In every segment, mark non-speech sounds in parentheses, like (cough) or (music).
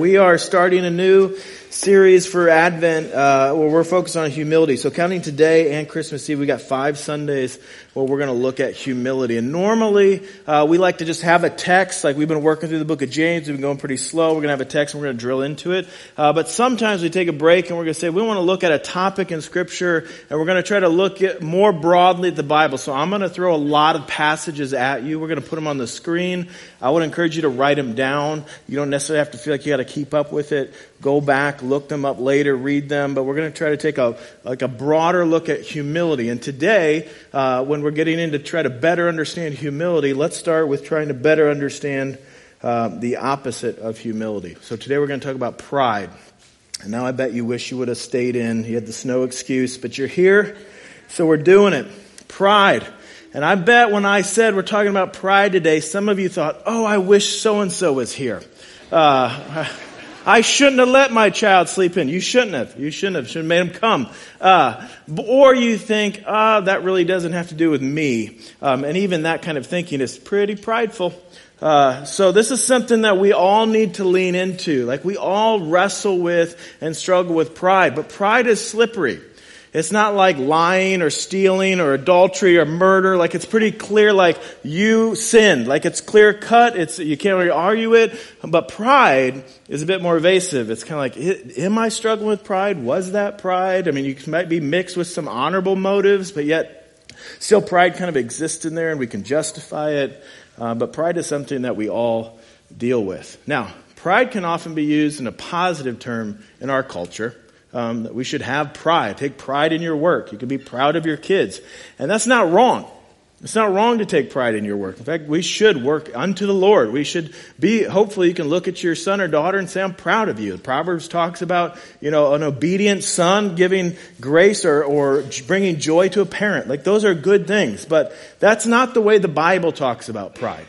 We are starting a new series for Advent uh, where we're focused on humility. So, counting today and Christmas Eve, we got five Sundays where we're going to look at humility. And normally, uh, we like to just have a text, like we've been working through the book of James. We've been going pretty slow. We're going to have a text and we're going to drill into it. Uh, but sometimes we take a break and we're going to say we want to look at a topic in Scripture and we're going to try to look at more broadly at the Bible. So, I'm going to throw a lot of passages at you. We're going to put them on the screen. I would encourage you to write them down. You don't necessarily have to feel like you got to keep up with it. Go back, look them up later, read them. But we're going to try to take a like a broader look at humility. And today, uh, when we're getting into try to better understand humility, let's start with trying to better understand uh, the opposite of humility. So today we're going to talk about pride. And now I bet you wish you would have stayed in. You had the snow excuse, but you're here, so we're doing it. Pride. And I bet when I said we're talking about pride today, some of you thought, oh, I wish so and so was here. Uh, (laughs) I shouldn't have let my child sleep in. You shouldn't have. You shouldn't have. Should have made him come. Uh, or you think, ah, oh, that really doesn't have to do with me. Um, and even that kind of thinking is pretty prideful. Uh, so this is something that we all need to lean into. Like we all wrestle with and struggle with pride, but pride is slippery. It's not like lying or stealing or adultery or murder. Like it's pretty clear, like you sinned. Like it's clear cut. It's, you can't really argue it. But pride is a bit more evasive. It's kind of like, am I struggling with pride? Was that pride? I mean, you might be mixed with some honorable motives, but yet still pride kind of exists in there and we can justify it. Uh, but pride is something that we all deal with. Now, pride can often be used in a positive term in our culture um, that we should have pride. Take pride in your work. You can be proud of your kids. And that's not wrong. It's not wrong to take pride in your work. In fact, we should work unto the Lord. We should be, hopefully you can look at your son or daughter and say, I'm proud of you. Proverbs talks about, you know, an obedient son giving grace or, or bringing joy to a parent. Like those are good things. But that's not the way the Bible talks about pride.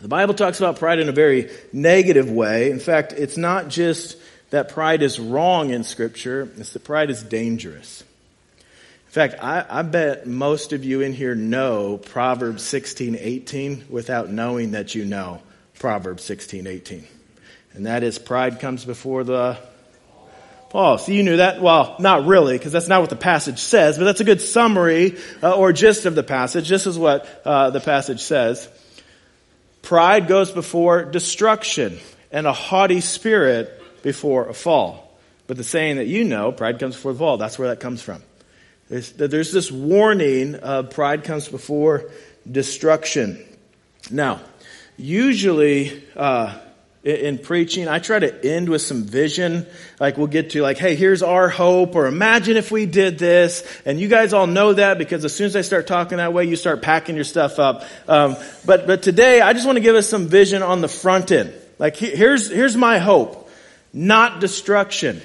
The Bible talks about pride in a very negative way. In fact, it's not just that pride is wrong in Scripture, it's that pride is dangerous. In fact, I, I, bet most of you in here know Proverbs 16, 18 without knowing that you know Proverbs 16, 18. And that is pride comes before the fall. So you knew that? Well, not really, because that's not what the passage says, but that's a good summary uh, or gist of the passage. This is what uh, the passage says. Pride goes before destruction, and a haughty spirit before a fall. But the saying that you know, pride comes before the fall, that's where that comes from. There's, there's this warning of pride comes before destruction. Now, usually, uh, in preaching, I try to end with some vision. Like we'll get to like, hey, here's our hope, or imagine if we did this. And you guys all know that because as soon as I start talking that way, you start packing your stuff up. Um, but but today, I just want to give us some vision on the front end. Like here's here's my hope not destruction.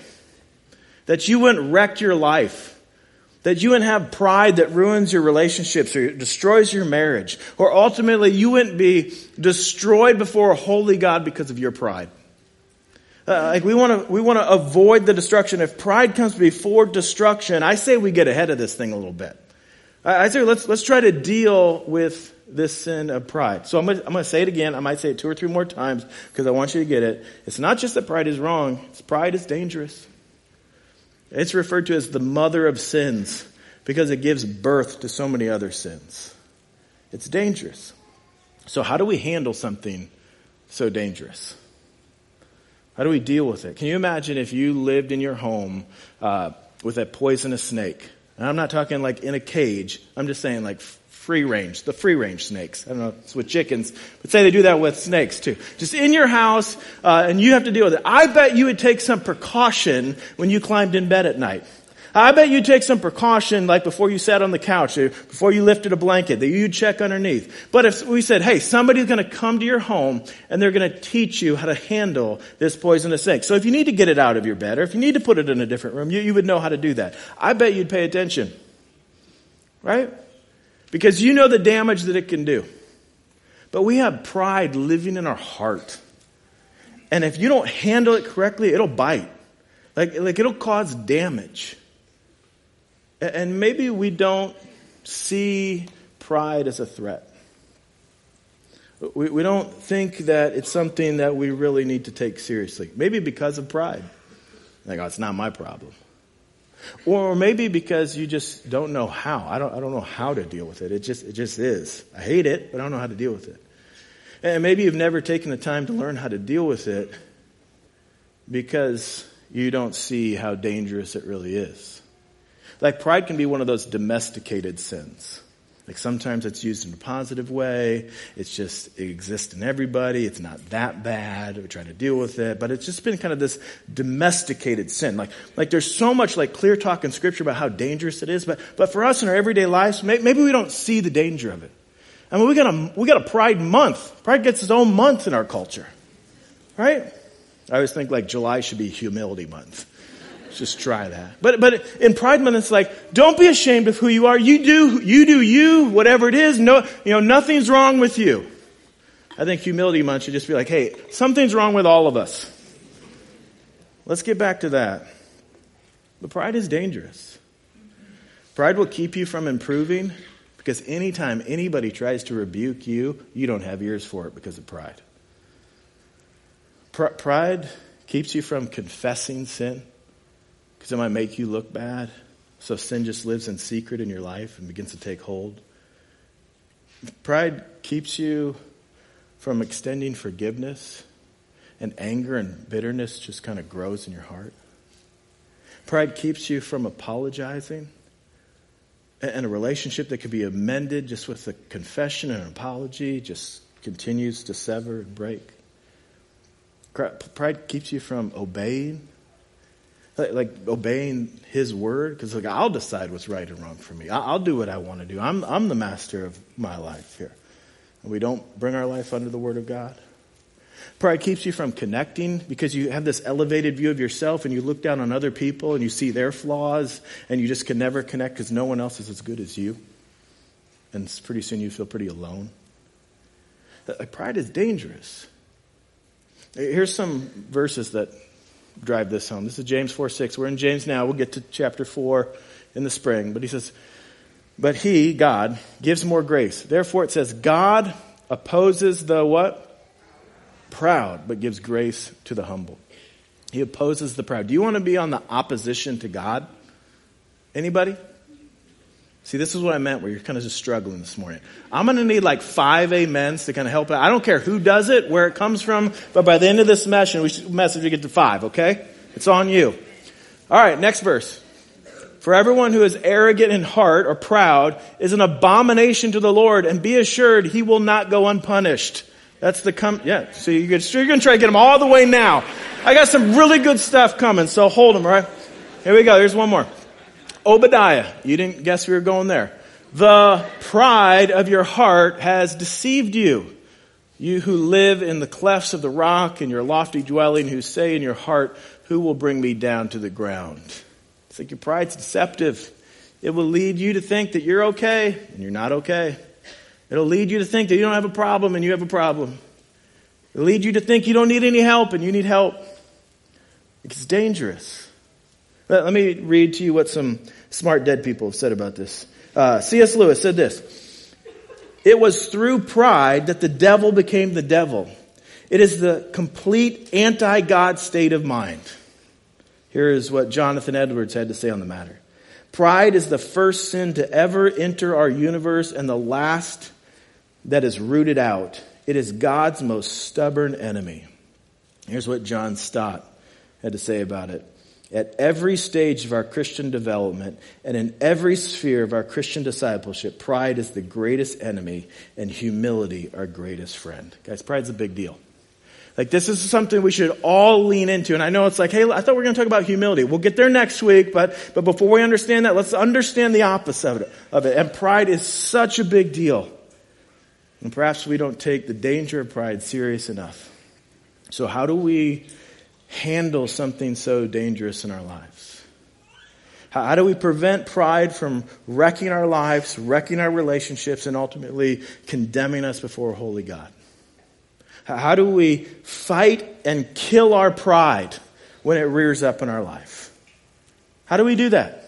That you wouldn't wreck your life. That you wouldn't have pride that ruins your relationships or destroys your marriage. Or ultimately you wouldn't be destroyed before a holy God because of your pride. Uh, like we want to, we want to avoid the destruction. If pride comes before destruction, I say we get ahead of this thing a little bit. I, I say let's, let's try to deal with this sin of pride. So I'm going, to, say it again. I might say it two or three more times because I want you to get it. It's not just that pride is wrong. It's pride is dangerous. It's referred to as the mother of sins because it gives birth to so many other sins. It's dangerous. So how do we handle something so dangerous? How do we deal with it? Can you imagine if you lived in your home uh, with a poisonous snake? And I'm not talking like in a cage. I'm just saying like free range, the free range snakes. I don't know, it's with chickens, but say they do that with snakes too. Just in your house, uh, and you have to deal with it. I bet you would take some precaution when you climbed in bed at night. I bet you'd take some precaution, like before you sat on the couch, or before you lifted a blanket, that you'd check underneath. But if we said, hey, somebody's gonna come to your home, and they're gonna teach you how to handle this poisonous snake. So if you need to get it out of your bed, or if you need to put it in a different room, you, you would know how to do that. I bet you'd pay attention. Right? Because you know the damage that it can do. But we have pride living in our heart. And if you don't handle it correctly, it'll bite. Like, like it'll cause damage. And maybe we don't see pride as a threat. We, we don't think that it's something that we really need to take seriously. Maybe because of pride. Like, oh, it's not my problem. Or maybe because you just don't know how. I don't, I don't know how to deal with it. It just, it just is. I hate it, but I don't know how to deal with it. And maybe you've never taken the time to learn how to deal with it because you don't see how dangerous it really is. Like pride can be one of those domesticated sins. Like sometimes it's used in a positive way. It's just, it exists in everybody. It's not that bad. We try to deal with it. But it's just been kind of this domesticated sin. Like, like there's so much like clear talk in scripture about how dangerous it is. But, but for us in our everyday lives, maybe we don't see the danger of it. I mean, we got a, we got a pride month. Pride gets its own month in our culture. Right? I always think like July should be humility month. Just try that. But, but in Pride Month, it's like, don't be ashamed of who you are. You do, you do you, whatever it is. No, you know, nothing's wrong with you. I think Humility Month should just be like, hey, something's wrong with all of us. Let's get back to that. But pride is dangerous. Pride will keep you from improving because anytime anybody tries to rebuke you, you don't have ears for it because of pride. Pr- pride keeps you from confessing sin because it might make you look bad. So sin just lives in secret in your life and begins to take hold. Pride keeps you from extending forgiveness, and anger and bitterness just kind of grows in your heart. Pride keeps you from apologizing, and a relationship that could be amended just with a confession and an apology just continues to sever and break. Pride keeps you from obeying like, obeying his word? Because like i'll decide what's right and wrong for me. I'll do what i want to do. I'm, I'm the master of my life here. And we don't bring our life under the word of god. Pride keeps you from connecting because you have this elevated view of yourself and you look down on other people and you see their flaws and you just can never connect because no one else is as good as you. And pretty soon you feel pretty alone. Like pride is dangerous. Here's some verses that drive this home. This is James 4 6. We're in James now. We'll get to chapter 4 in the spring. But he says, But he, God, gives more grace. Therefore it says, God opposes the what? Proud, but gives grace to the humble. He opposes the proud. Do you want to be on the opposition to God? Anybody? See, this is what I meant where you're kind of just struggling this morning. I'm going to need like five amens to kind of help out. I don't care who does it, where it comes from, but by the end of this message, we, get to five, okay? It's on you. All right, next verse. For everyone who is arrogant in heart or proud is an abomination to the Lord, and be assured he will not go unpunished. That's the come, yeah. So you're going to try to get them all the way now. I got some really good stuff coming, so hold them, all right? Here we go. Here's one more. Obadiah. You didn't guess we were going there. The pride of your heart has deceived you. You who live in the clefts of the rock in your lofty dwelling, who say in your heart, Who will bring me down to the ground? It's like your pride's deceptive. It will lead you to think that you're okay and you're not okay. It'll lead you to think that you don't have a problem and you have a problem. It'll lead you to think you don't need any help and you need help. It's dangerous. Let me read to you what some smart dead people have said about this. Uh, C.S. Lewis said this. It was through pride that the devil became the devil. It is the complete anti-God state of mind. Here is what Jonathan Edwards had to say on the matter. Pride is the first sin to ever enter our universe and the last that is rooted out. It is God's most stubborn enemy. Here's what John Stott had to say about it. At every stage of our Christian development and in every sphere of our Christian discipleship, pride is the greatest enemy and humility our greatest friend. Guys, pride's a big deal. Like this is something we should all lean into. And I know it's like, hey, I thought we were going to talk about humility. We'll get there next week, but, but before we understand that, let's understand the opposite of it, of it. And pride is such a big deal. And perhaps we don't take the danger of pride serious enough. So how do we handle something so dangerous in our lives? How, do we prevent pride from wrecking our lives, wrecking our relationships, and ultimately condemning us before a holy God? How do we fight and kill our pride when it rears up in our life? How do we do that?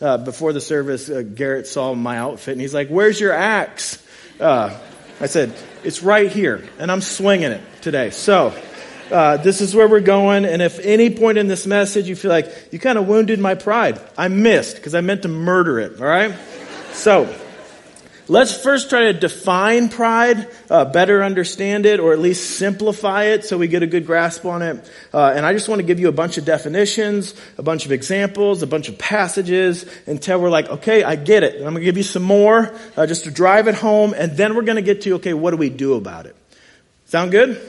Uh, before the service, uh, Garrett saw my outfit and he's like, Where's your axe? Uh, I said, it's right here, and I'm swinging it today. So, uh, this is where we're going. And if any point in this message you feel like you kind of wounded my pride, I missed because I meant to murder it. All right. So let's first try to define pride, uh, better understand it, or at least simplify it so we get a good grasp on it. Uh, and I just want to give you a bunch of definitions, a bunch of examples, a bunch of passages until we're like, okay, I get it. And I'm going to give you some more uh, just to drive it home. And then we're going to get to, okay, what do we do about it? Sound good?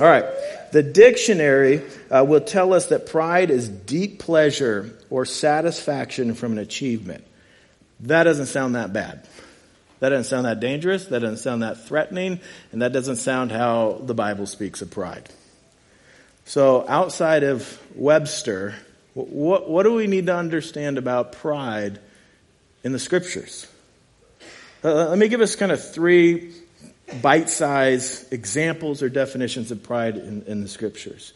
All right. The dictionary uh, will tell us that pride is deep pleasure or satisfaction from an achievement. That doesn't sound that bad. That doesn't sound that dangerous. That doesn't sound that threatening. And that doesn't sound how the Bible speaks of pride. So, outside of Webster, what, what do we need to understand about pride in the scriptures? Uh, let me give us kind of three bite sized examples or definitions of pride in, in the scriptures.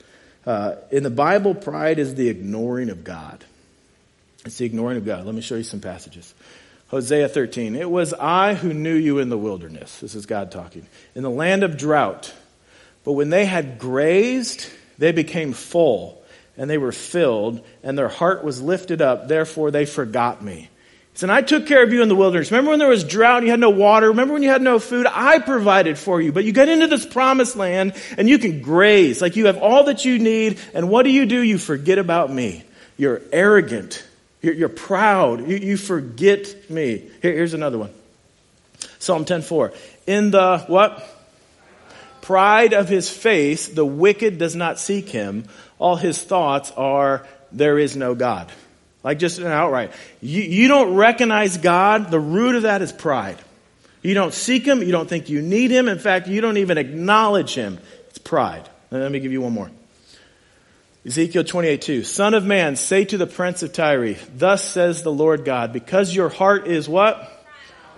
Uh, in the Bible, pride is the ignoring of God. It's the ignoring of God. Let me show you some passages. Hosea 13. It was I who knew you in the wilderness. This is God talking. In the land of drought. But when they had grazed, they became full, and they were filled, and their heart was lifted up. Therefore, they forgot me. And I took care of you in the wilderness. Remember when there was drought you had no water? Remember when you had no food? I provided for you. But you get into this promised land and you can graze. Like you have all that you need. And what do you do? You forget about me. You're arrogant. You're, you're proud. You, you, forget me. Here, here's another one. Psalm 10:4. In the what? Pride of his face, the wicked does not seek him. All his thoughts are, there is no God. Like just an outright. You, you don't recognize God. The root of that is pride. You don't seek Him. You don't think you need Him. In fact, you don't even acknowledge Him. It's pride. let me give you one more. Ezekiel 28, 2. Son of man, say to the prince of Tyre, thus says the Lord God, because your heart is what?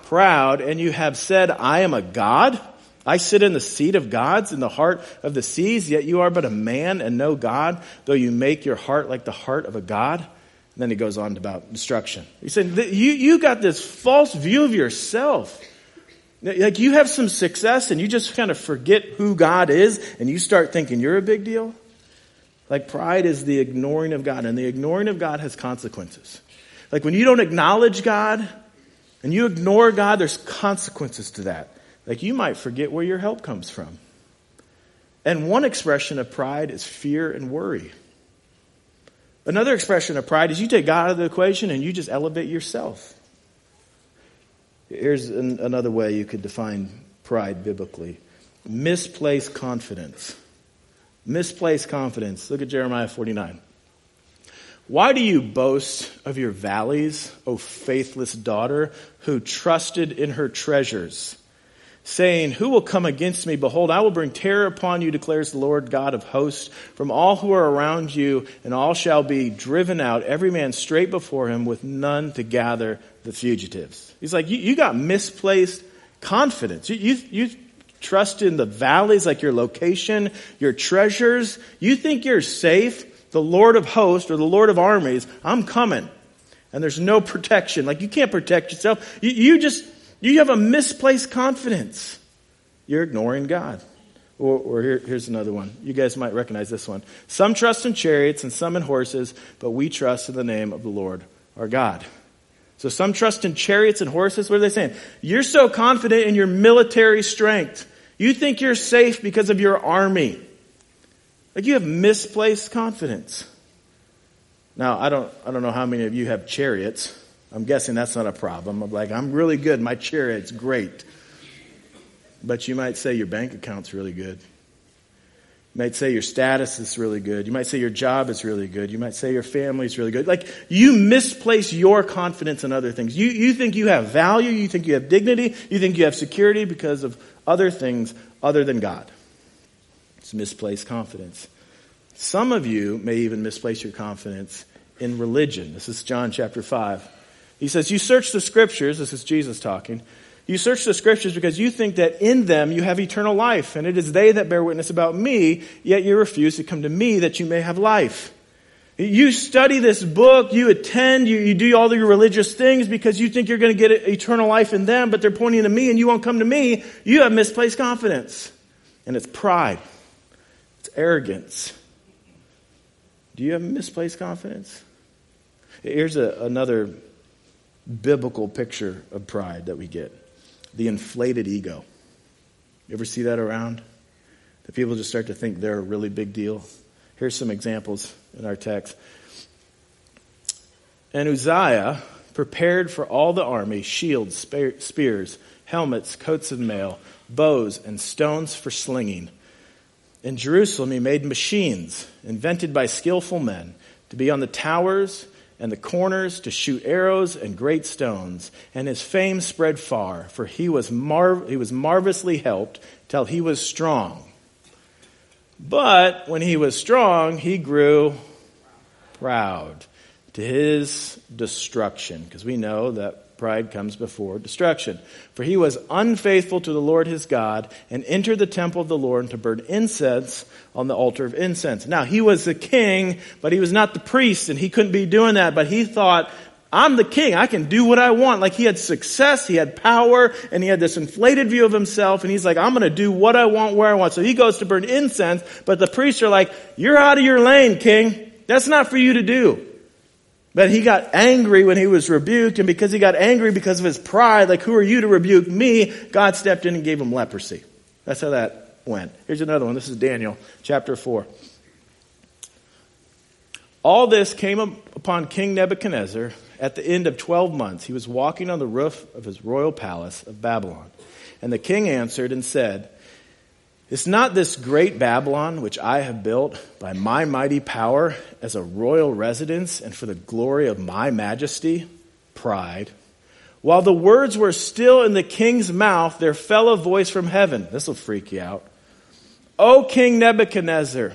Proud, and you have said, I am a God. I sit in the seat of gods in the heart of the seas, yet you are but a man and no God, though you make your heart like the heart of a God then he goes on about destruction. He said, you, you got this false view of yourself. Like you have some success and you just kind of forget who God is and you start thinking you're a big deal. Like pride is the ignoring of God and the ignoring of God has consequences. Like when you don't acknowledge God and you ignore God, there's consequences to that. Like you might forget where your help comes from. And one expression of pride is fear and worry. Another expression of pride is you take God out of the equation and you just elevate yourself. Here's an, another way you could define pride biblically misplaced confidence. Misplaced confidence. Look at Jeremiah 49. Why do you boast of your valleys, O faithless daughter, who trusted in her treasures? Saying, Who will come against me? Behold, I will bring terror upon you, declares the Lord God of hosts, from all who are around you, and all shall be driven out, every man straight before him, with none to gather the fugitives. He's like, You, you got misplaced confidence. You, you, you trust in the valleys like your location, your treasures. You think you're safe. The Lord of hosts or the Lord of armies, I'm coming. And there's no protection. Like you can't protect yourself. You, you just you have a misplaced confidence. You're ignoring God. Or, or here, here's another one. You guys might recognize this one. Some trust in chariots and some in horses, but we trust in the name of the Lord our God. So some trust in chariots and horses. What are they saying? You're so confident in your military strength. You think you're safe because of your army. Like you have misplaced confidence. Now, I don't, I don't know how many of you have chariots. I'm guessing that's not a problem. I'm like, I'm really good. My chariot's great. But you might say your bank account's really good. You might say your status is really good. You might say your job is really good. You might say your family's really good. Like, you misplace your confidence in other things. You, you think you have value. You think you have dignity. You think you have security because of other things other than God. It's misplaced confidence. Some of you may even misplace your confidence in religion. This is John chapter 5. He says, You search the scriptures, this is Jesus talking. You search the scriptures because you think that in them you have eternal life, and it is they that bear witness about me, yet you refuse to come to me that you may have life. You study this book, you attend, you, you do all your religious things because you think you're going to get eternal life in them, but they're pointing to me and you won't come to me. You have misplaced confidence. And it's pride. It's arrogance. Do you have misplaced confidence? Here's a, another biblical picture of pride that we get the inflated ego. You ever see that around? That people just start to think they're a really big deal. Here's some examples in our text. And Uzziah prepared for all the army shields, spears, helmets, coats of mail, bows, and stones for slinging. In Jerusalem, he made machines invented by skillful men to be on the towers and the corners to shoot arrows and great stones. And his fame spread far, for he was, mar- he was marvelously helped till he was strong. But when he was strong, he grew proud to his destruction, because we know that pride comes before destruction. For he was unfaithful to the Lord his God and entered the temple of the Lord to burn incense on the altar of incense. Now, he was the king, but he was not the priest, and he couldn't be doing that, but he thought, I'm the king. I can do what I want. Like he had success, he had power, and he had this inflated view of himself, and he's like, I'm gonna do what I want where I want. So he goes to burn incense, but the priests are like, you're out of your lane, king. That's not for you to do. But he got angry when he was rebuked, and because he got angry because of his pride, like, who are you to rebuke me? God stepped in and gave him leprosy. That's how that went. Here's another one. This is Daniel chapter 4. All this came upon King Nebuchadnezzar at the end of 12 months, he was walking on the roof of his royal palace of Babylon. And the king answered and said, Is not this great Babylon, which I have built by my mighty power as a royal residence and for the glory of my majesty? Pride. While the words were still in the king's mouth, there fell a voice from heaven. This will freak you out. O King Nebuchadnezzar,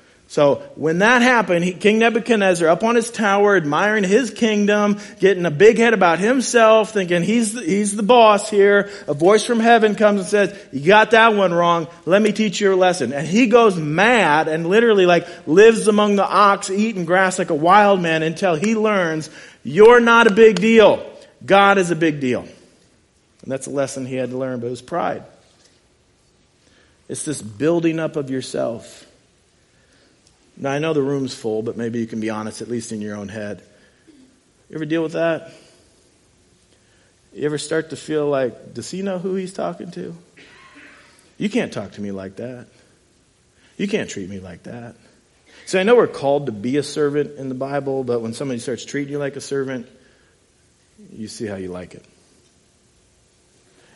So when that happened, he, King Nebuchadnezzar up on his tower, admiring his kingdom, getting a big head about himself, thinking he's the, he's the boss here. A voice from heaven comes and says, you got that one wrong. Let me teach you a lesson. And he goes mad and literally like lives among the ox, eating grass like a wild man until he learns you're not a big deal. God is a big deal. And that's a lesson he had to learn, but it was pride. It's this building up of yourself. Now, I know the room's full, but maybe you can be honest, at least in your own head. You ever deal with that? You ever start to feel like, does he know who he's talking to? You can't talk to me like that. You can't treat me like that. See, I know we're called to be a servant in the Bible, but when somebody starts treating you like a servant, you see how you like it.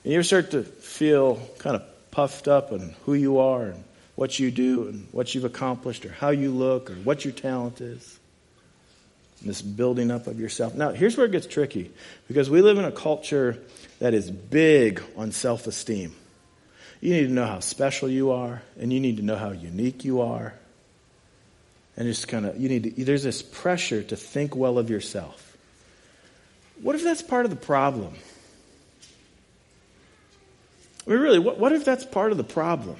And you start to feel kind of puffed up on who you are and what you do and what you've accomplished or how you look or what your talent is. This building up of yourself. Now, here's where it gets tricky because we live in a culture that is big on self esteem. You need to know how special you are, and you need to know how unique you are. And just kind of, you need to, there's this pressure to think well of yourself. What if that's part of the problem? I mean, really, what, what if that's part of the problem?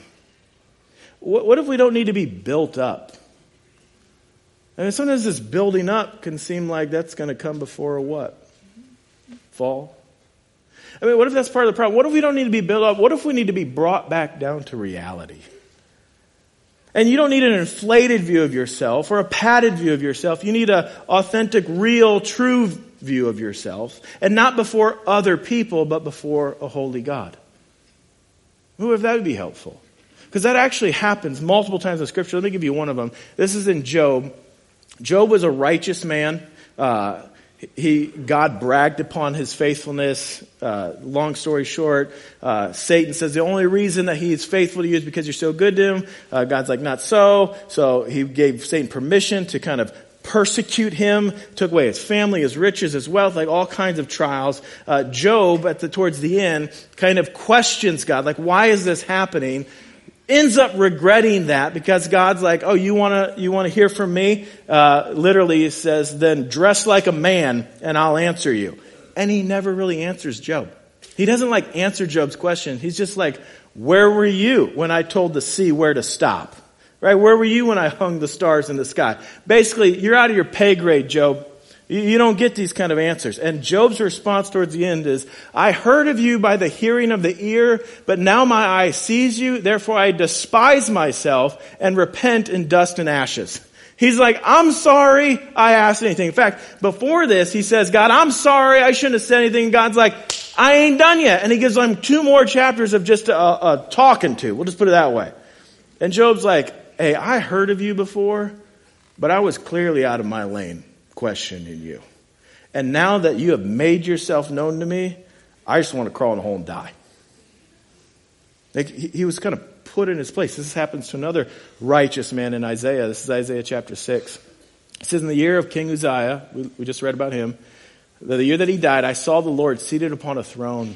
What, what if we don't need to be built up? I mean, sometimes this building up can seem like that's going to come before a what? Fall? I mean, what if that's part of the problem? What if we don't need to be built up? What if we need to be brought back down to reality? And you don't need an inflated view of yourself or a padded view of yourself. You need an authentic, real, true view of yourself. And not before other people, but before a holy God. Who if that would be helpful? Because that actually happens multiple times in Scripture. Let me give you one of them. This is in Job. Job was a righteous man. Uh, he God bragged upon his faithfulness. Uh, long story short, uh, Satan says the only reason that he is faithful to you is because you're so good to him. Uh, God's like not so. So he gave Satan permission to kind of persecute him, took away his family, his riches, his wealth, like all kinds of trials. Uh, Job, at the towards the end, kind of questions God, like why is this happening? Ends up regretting that because God's like, oh, you want to, you want to hear from me? Uh, literally he says, then dress like a man and I'll answer you. And he never really answers Job. He doesn't like answer Job's question. He's just like, where were you when I told the sea where to stop? Right? Where were you when I hung the stars in the sky? Basically, you're out of your pay grade, Job. You don't get these kind of answers. And Job's response towards the end is, I heard of you by the hearing of the ear, but now my eye sees you, therefore I despise myself and repent in dust and ashes. He's like, I'm sorry I asked anything. In fact, before this, he says, God, I'm sorry I shouldn't have said anything. God's like, I ain't done yet. And he gives him two more chapters of just a, a talking to. We'll just put it that way. And Job's like, hey, I heard of you before, but I was clearly out of my lane questioning you. And now that you have made yourself known to me, I just want to crawl in a hole and die. Like he, he was kind of put in his place. This happens to another righteous man in Isaiah. This is Isaiah chapter 6. It says, In the year of King Uzziah, we, we just read about him, the year that he died, I saw the Lord seated upon a throne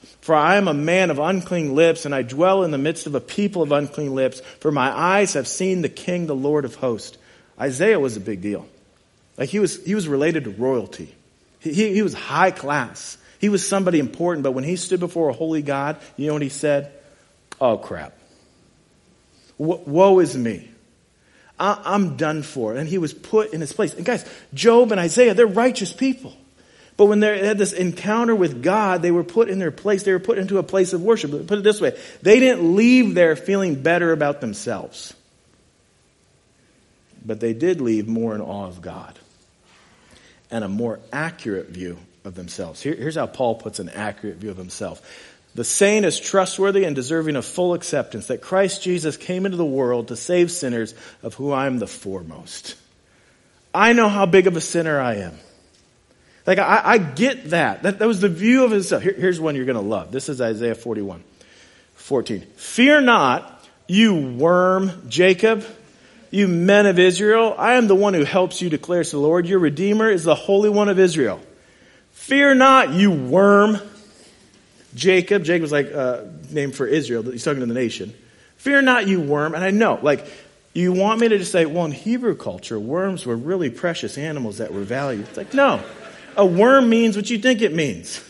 For I am a man of unclean lips, and I dwell in the midst of a people of unclean lips, for my eyes have seen the King, the Lord of hosts. Isaiah was a big deal. Like he was, he was related to royalty. He, he, was high class. He was somebody important, but when he stood before a holy God, you know what he said? Oh crap. Woe is me. I'm done for. And he was put in his place. And guys, Job and Isaiah, they're righteous people. But when they had this encounter with God, they were put in their place. They were put into a place of worship. Put it this way. They didn't leave there feeling better about themselves. But they did leave more in awe of God and a more accurate view of themselves. Here, here's how Paul puts an accurate view of himself. The saint is trustworthy and deserving of full acceptance that Christ Jesus came into the world to save sinners of whom I am the foremost. I know how big of a sinner I am. Like, I, I get that. that. that. was the view of himself. Here, here's one you're going to love. This is Isaiah 41, 14. Fear not, you worm Jacob, you men of Israel. I am the one who helps you, declares the Lord. Your Redeemer is the Holy One of Israel. Fear not, you worm Jacob. Jacob was like uh, name for Israel. He's talking to the nation. Fear not, you worm. And I know, like, you want me to just say, well, in Hebrew culture, worms were really precious animals that were valued. It's like, no a worm means what you think it means.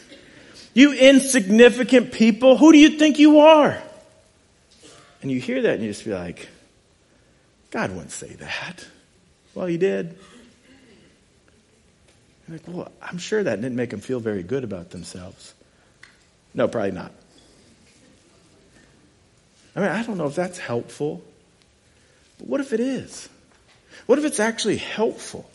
You insignificant people, who do you think you are? And you hear that and you just be like, God wouldn't say that. Well, he did. You're like, well, I'm sure that didn't make them feel very good about themselves. No, probably not. I mean, I don't know if that's helpful. But what if it is? What if it's actually helpful?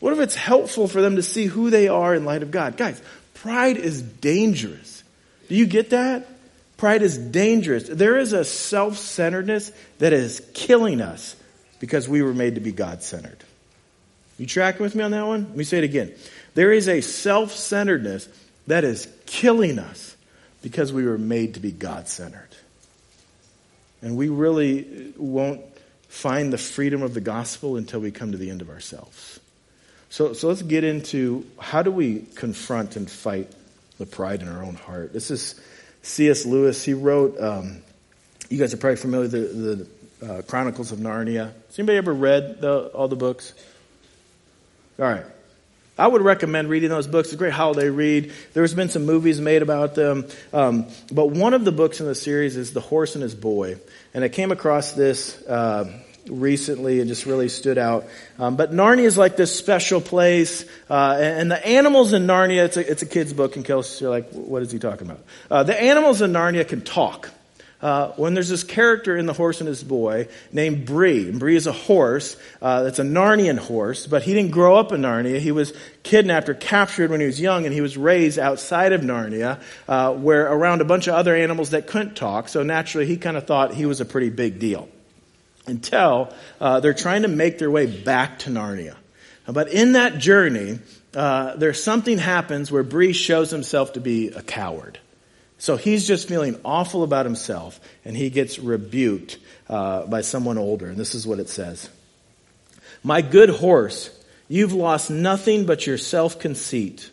What if it's helpful for them to see who they are in light of God? Guys, pride is dangerous. Do you get that? Pride is dangerous. There is a self-centeredness that is killing us because we were made to be God-centered. You tracking with me on that one? Let me say it again. There is a self-centeredness that is killing us because we were made to be God-centered. And we really won't find the freedom of the gospel until we come to the end of ourselves. So, so let's get into how do we confront and fight the pride in our own heart. This is C.S. Lewis. He wrote, um, you guys are probably familiar with the, the uh, Chronicles of Narnia. Has anybody ever read the, all the books? All right. I would recommend reading those books. It's a great holiday read. There's been some movies made about them. Um, but one of the books in the series is The Horse and His Boy. And I came across this uh, recently and just really stood out. Um, but Narnia is like this special place, uh, and, the animals in Narnia, it's a, it's a kid's book and case you're like, what is he talking about? Uh, the animals in Narnia can talk. uh, when there's this character in The Horse and His Boy named Bree. Bree is a horse uh, that's a Narnian horse, but he didn't grow up in Narnia. He was kidnapped or captured when he was young, and he was raised outside of Narnia, uh, where around a bunch of other animals that couldn't talk. So naturally, he kind of thought he was a pretty big deal. Until uh, they're trying to make their way back to Narnia. But in that journey, uh, there's something happens where Bree shows himself to be a coward. So he's just feeling awful about himself, and he gets rebuked uh, by someone older. And this is what it says My good horse, you've lost nothing but your self conceit.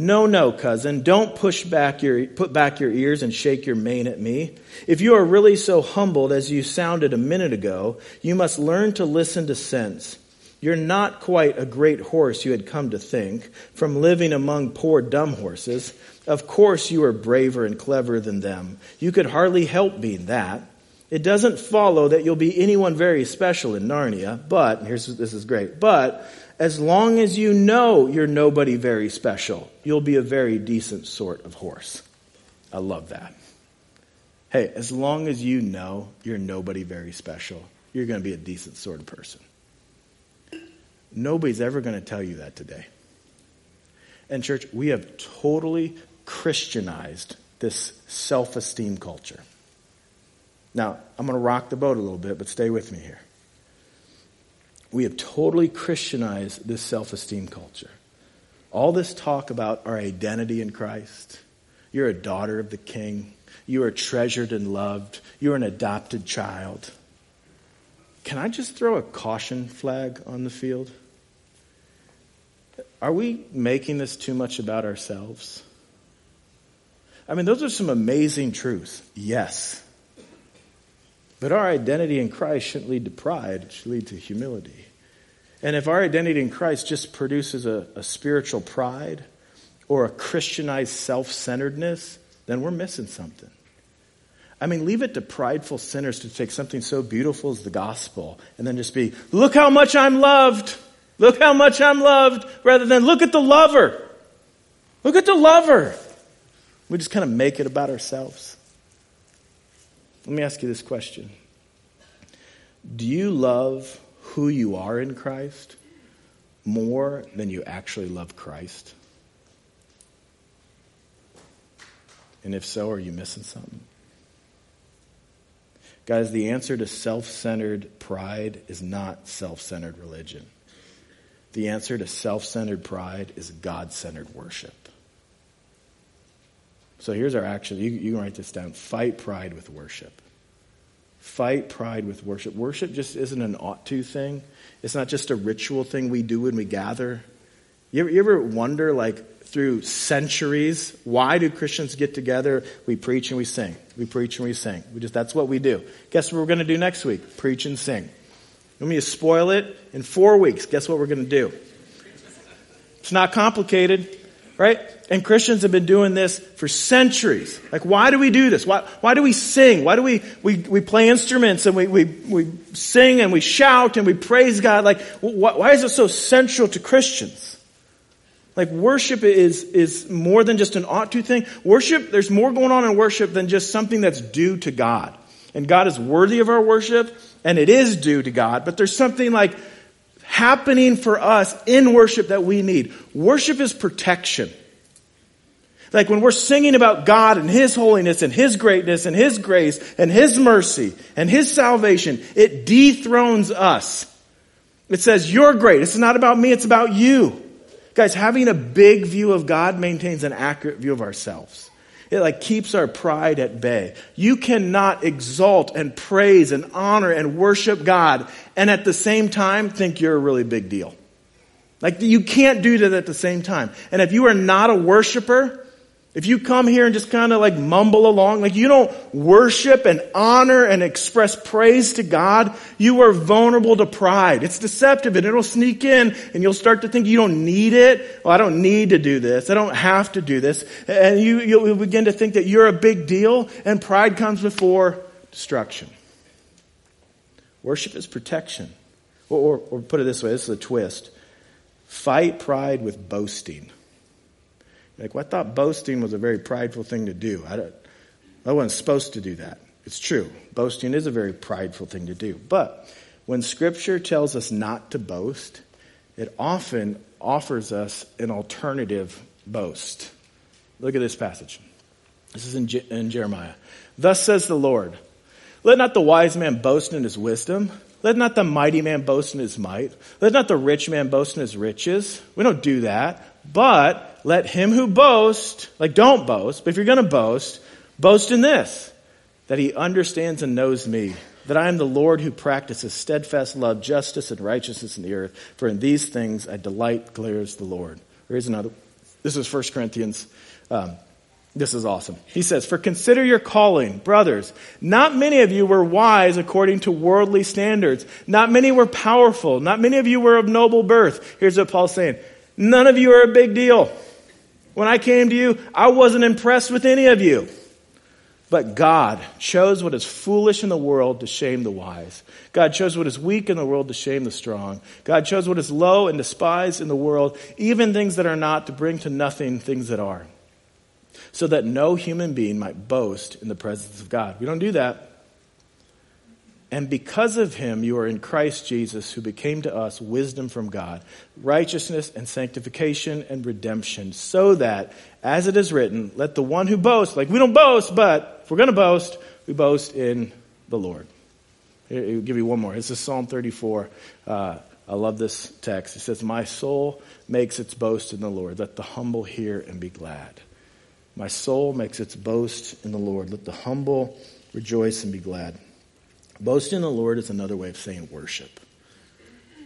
No, no, cousin, don't push back your, put back your ears and shake your mane at me. If you are really so humbled as you sounded a minute ago, you must learn to listen to sense. You're not quite a great horse, you had come to think, from living among poor dumb horses. Of course, you are braver and cleverer than them. You could hardly help being that. It doesn't follow that you'll be anyone very special in Narnia, but, here's, this is great, but as long as you know you're nobody very special, you'll be a very decent sort of horse. I love that. Hey, as long as you know you're nobody very special, you're going to be a decent sort of person. Nobody's ever going to tell you that today. And, church, we have totally Christianized this self esteem culture. Now, I'm going to rock the boat a little bit, but stay with me here. We have totally Christianized this self esteem culture. All this talk about our identity in Christ. You're a daughter of the King. You are treasured and loved. You're an adopted child. Can I just throw a caution flag on the field? Are we making this too much about ourselves? I mean, those are some amazing truths. Yes. But our identity in Christ shouldn't lead to pride, it should lead to humility. And if our identity in Christ just produces a, a spiritual pride or a Christianized self centeredness, then we're missing something. I mean, leave it to prideful sinners to take something so beautiful as the gospel and then just be, look how much I'm loved. Look how much I'm loved, rather than look at the lover. Look at the lover. We just kind of make it about ourselves. Let me ask you this question Do you love who you are in Christ more than you actually love Christ? And if so, are you missing something? Guys, the answer to self centered pride is not self centered religion. The answer to self centered pride is God centered worship. So here's our action. You, you can write this down. Fight pride with worship. Fight pride with worship. Worship just isn't an ought to thing. It's not just a ritual thing we do when we gather. You ever, you ever wonder, like, through centuries, why do Christians get together? We preach and we sing. We preach and we sing. We just, that's what we do. Guess what we're going to do next week? Preach and sing. Let me spoil it. In four weeks, guess what we're going to do? It's not complicated right? And Christians have been doing this for centuries. Like, why do we do this? Why, why do we sing? Why do we, we, we play instruments and we, we, we sing and we shout and we praise God? Like, wh- why is it so central to Christians? Like, worship is, is more than just an ought to thing. Worship, there's more going on in worship than just something that's due to God. And God is worthy of our worship, and it is due to God, but there's something like happening for us in worship that we need. Worship is protection. Like when we're singing about God and His holiness and His greatness and His grace and His mercy and His salvation, it dethrones us. It says, you're great. It's not about me, it's about you. Guys, having a big view of God maintains an accurate view of ourselves. It like keeps our pride at bay. You cannot exalt and praise and honor and worship God and at the same time think you're a really big deal. Like you can't do that at the same time. And if you are not a worshiper, if you come here and just kind of like mumble along, like you don't worship and honor and express praise to God, you are vulnerable to pride. It's deceptive and it'll sneak in and you'll start to think you don't need it. Well, I don't need to do this. I don't have to do this. And you, you'll begin to think that you're a big deal and pride comes before destruction. Worship is protection. Or, or, or put it this way, this is a twist. Fight pride with boasting. Like, well, I thought boasting was a very prideful thing to do. I, don't, I wasn't supposed to do that. It's true. Boasting is a very prideful thing to do. But when Scripture tells us not to boast, it often offers us an alternative boast. Look at this passage. This is in, Je- in Jeremiah. Thus says the Lord, let not the wise man boast in his wisdom. Let not the mighty man boast in his might. Let not the rich man boast in his riches. We don't do that. But let him who boasts, like don't boast, but if you're going to boast, boast in this, that he understands and knows me, that I am the Lord who practices steadfast love, justice, and righteousness in the earth. For in these things I delight, declares the Lord. Here's another. This is 1 Corinthians. Um, this is awesome. He says, For consider your calling, brothers. Not many of you were wise according to worldly standards. Not many were powerful. Not many of you were of noble birth. Here's what Paul's saying. None of you are a big deal. When I came to you, I wasn't impressed with any of you. But God chose what is foolish in the world to shame the wise. God chose what is weak in the world to shame the strong. God chose what is low and despised in the world, even things that are not, to bring to nothing things that are, so that no human being might boast in the presence of God. We don't do that. And because of him, you are in Christ Jesus, who became to us wisdom from God, righteousness and sanctification and redemption, so that, as it is written, let the one who boasts, like we don't boast, but if we're going to boast, we boast in the Lord. Here, I'll give you one more. This is Psalm 34. Uh, I love this text. It says, My soul makes its boast in the Lord. Let the humble hear and be glad. My soul makes its boast in the Lord. Let the humble rejoice and be glad. Boast in the Lord is another way of saying worship.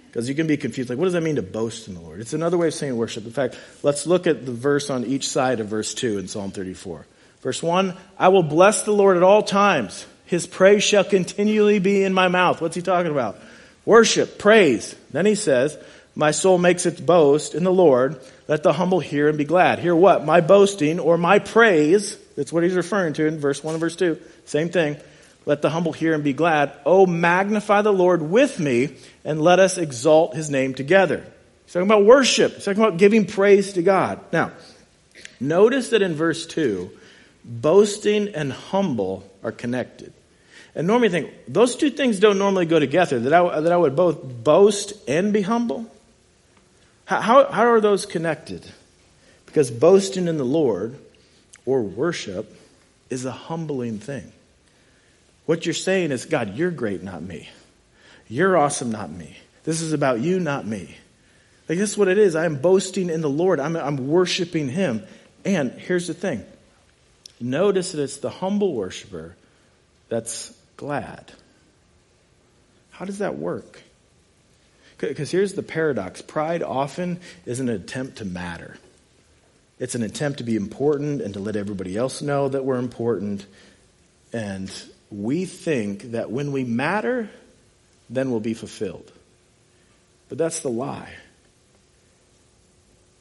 Because you can be confused, like, what does that mean to boast in the Lord? It's another way of saying worship. In fact, let's look at the verse on each side of verse 2 in Psalm 34. Verse 1, I will bless the Lord at all times. His praise shall continually be in my mouth. What's he talking about? Worship, praise. Then he says, my soul makes its boast in the Lord. Let the humble hear and be glad. Hear what? My boasting or my praise. That's what he's referring to in verse 1 and verse 2. Same thing. Let the humble hear and be glad. Oh, magnify the Lord with me and let us exalt his name together. He's talking about worship. He's talking about giving praise to God. Now, notice that in verse 2, boasting and humble are connected. And normally think, those two things don't normally go together, that I, that I would both boast and be humble. How, how, how are those connected? Because boasting in the Lord or worship is a humbling thing. What you're saying is, God, you're great, not me. You're awesome, not me. This is about you, not me. Like, this is what it is. I'm boasting in the Lord, I'm, I'm worshiping Him. And here's the thing notice that it's the humble worshiper that's glad. How does that work? Because here's the paradox pride often is an attempt to matter. It's an attempt to be important and to let everybody else know that we're important. And we think that when we matter, then we'll be fulfilled. But that's the lie.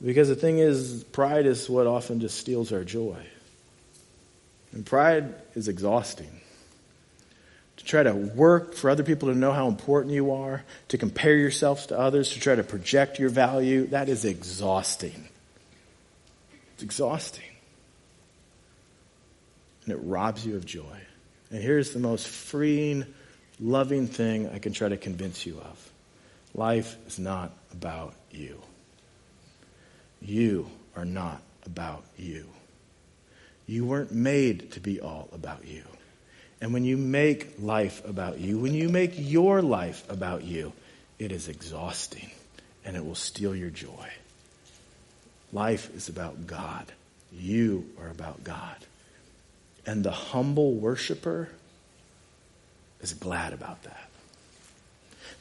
Because the thing is, pride is what often just steals our joy. And pride is exhausting. To try to work for other people to know how important you are, to compare yourselves to others, to try to project your value, that is exhausting. It's exhausting. And it robs you of joy. And here's the most freeing, loving thing I can try to convince you of life is not about you. You are not about you. You weren't made to be all about you. And when you make life about you, when you make your life about you, it is exhausting and it will steal your joy. Life is about God. You are about God. And the humble worshiper is glad about that.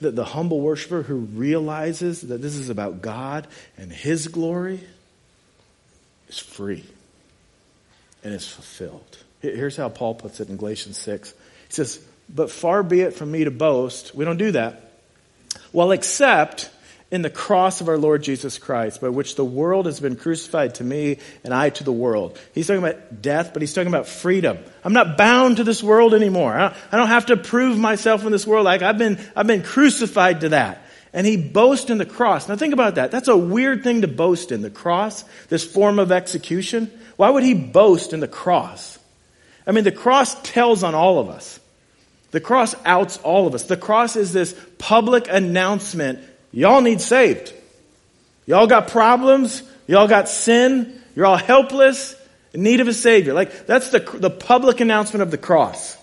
The, the humble worshiper who realizes that this is about God and His glory is free and is fulfilled. Here's how Paul puts it in Galatians 6. He says, But far be it from me to boast. We don't do that. Well, except in the cross of our Lord Jesus Christ, by which the world has been crucified to me and I to the world. He's talking about death, but he's talking about freedom. I'm not bound to this world anymore. I don't have to prove myself in this world. Like I've been, I've been crucified to that. And he boasts in the cross. Now think about that. That's a weird thing to boast in. The cross, this form of execution. Why would he boast in the cross? I mean, the cross tells on all of us. The cross outs all of us. The cross is this public announcement. Y'all need saved. Y'all got problems. Y'all got sin. You're all helpless in need of a savior. Like, that's the, the public announcement of the cross.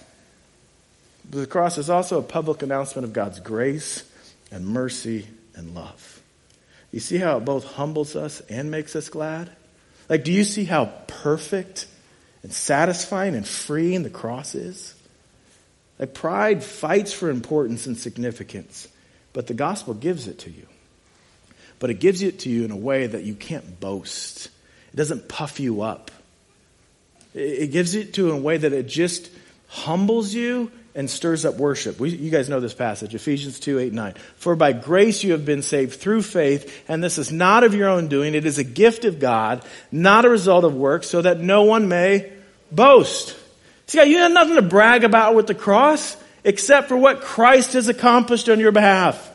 But the cross is also a public announcement of God's grace and mercy and love. You see how it both humbles us and makes us glad? Like, do you see how perfect and satisfying and freeing the cross is? Like, pride fights for importance and significance, but the gospel gives it to you. But it gives it to you in a way that you can't boast. It doesn't puff you up. It gives it to you in a way that it just humbles you and stirs up worship. We, you guys know this passage, Ephesians 2, 8, 9. For by grace you have been saved through faith, and this is not of your own doing. It is a gift of God, not a result of works, so that no one may boast. See, you have nothing to brag about with the cross, except for what Christ has accomplished on your behalf.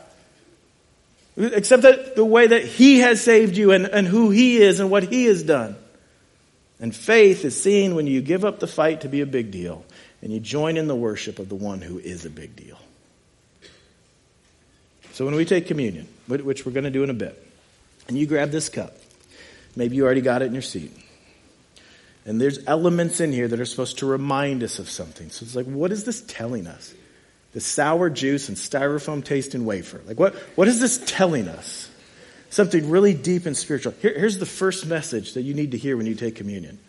Except that the way that He has saved you and, and who He is and what He has done. And faith is seen when you give up the fight to be a big deal and you join in the worship of the one who is a big deal. So when we take communion, which we're going to do in a bit, and you grab this cup, maybe you already got it in your seat. And there's elements in here that are supposed to remind us of something. So it's like, what is this telling us? The sour juice and styrofoam tasting wafer. Like, what, what is this telling us? Something really deep and spiritual. Here, here's the first message that you need to hear when you take communion.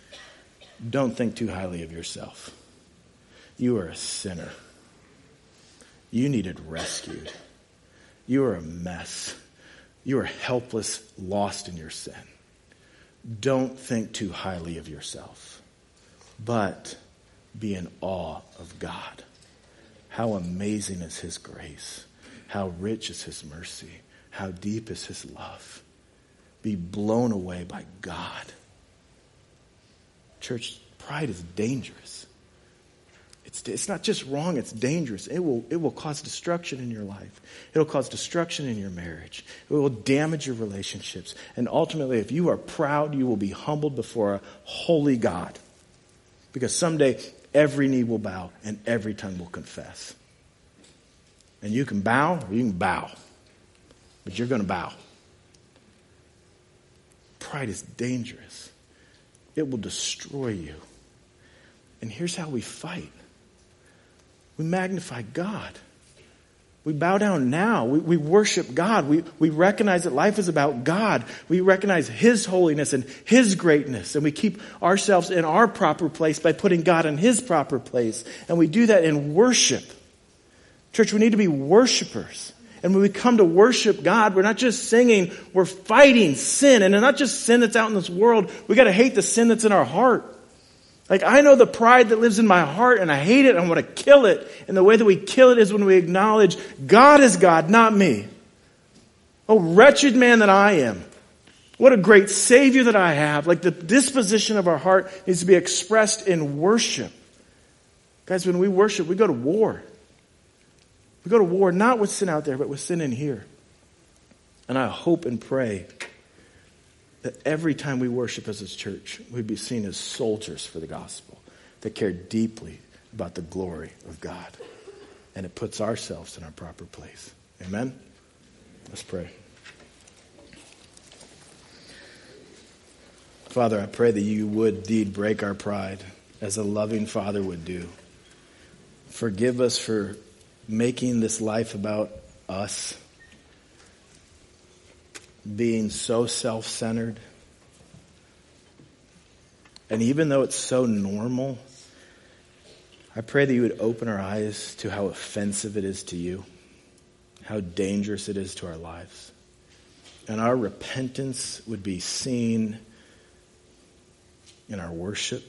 Don't think too highly of yourself. You are a sinner. You needed rescued. You are a mess. You are helpless, lost in your sin. Don't think too highly of yourself, but be in awe of God. How amazing is His grace. How rich is His mercy. How deep is His love. Be blown away by God. Church, pride is dangerous. It's, it's not just wrong, it's dangerous. It will, it will cause destruction in your life. It'll cause destruction in your marriage. It will damage your relationships. And ultimately, if you are proud, you will be humbled before a holy God. Because someday, every knee will bow and every tongue will confess. And you can bow you can bow. But you're going to bow. Pride is dangerous. It will destroy you. And here's how we fight we magnify God. We bow down now. We, we, worship God. We, we recognize that life is about God. We recognize His holiness and His greatness. And we keep ourselves in our proper place by putting God in His proper place. And we do that in worship. Church, we need to be worshipers. And when we come to worship God, we're not just singing, we're fighting sin. And not just sin that's out in this world. We gotta hate the sin that's in our heart. Like, I know the pride that lives in my heart and I hate it. I want to kill it. And the way that we kill it is when we acknowledge God is God, not me. Oh, wretched man that I am. What a great Savior that I have. Like, the disposition of our heart needs to be expressed in worship. Guys, when we worship, we go to war. We go to war not with sin out there, but with sin in here. And I hope and pray that every time we worship as a church, we'd be seen as soldiers for the gospel that care deeply about the glory of God. And it puts ourselves in our proper place. Amen? Let's pray. Father, I pray that you would indeed break our pride as a loving father would do. Forgive us for making this life about us being so self centered. And even though it's so normal, I pray that you would open our eyes to how offensive it is to you, how dangerous it is to our lives. And our repentance would be seen in our worship.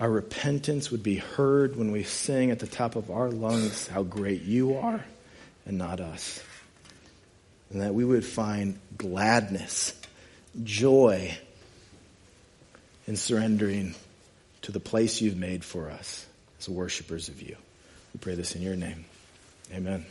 Our repentance would be heard when we sing at the top of our lungs how great you are and not us and that we would find gladness, joy in surrendering to the place you've made for us as worshipers of you. We pray this in your name. Amen.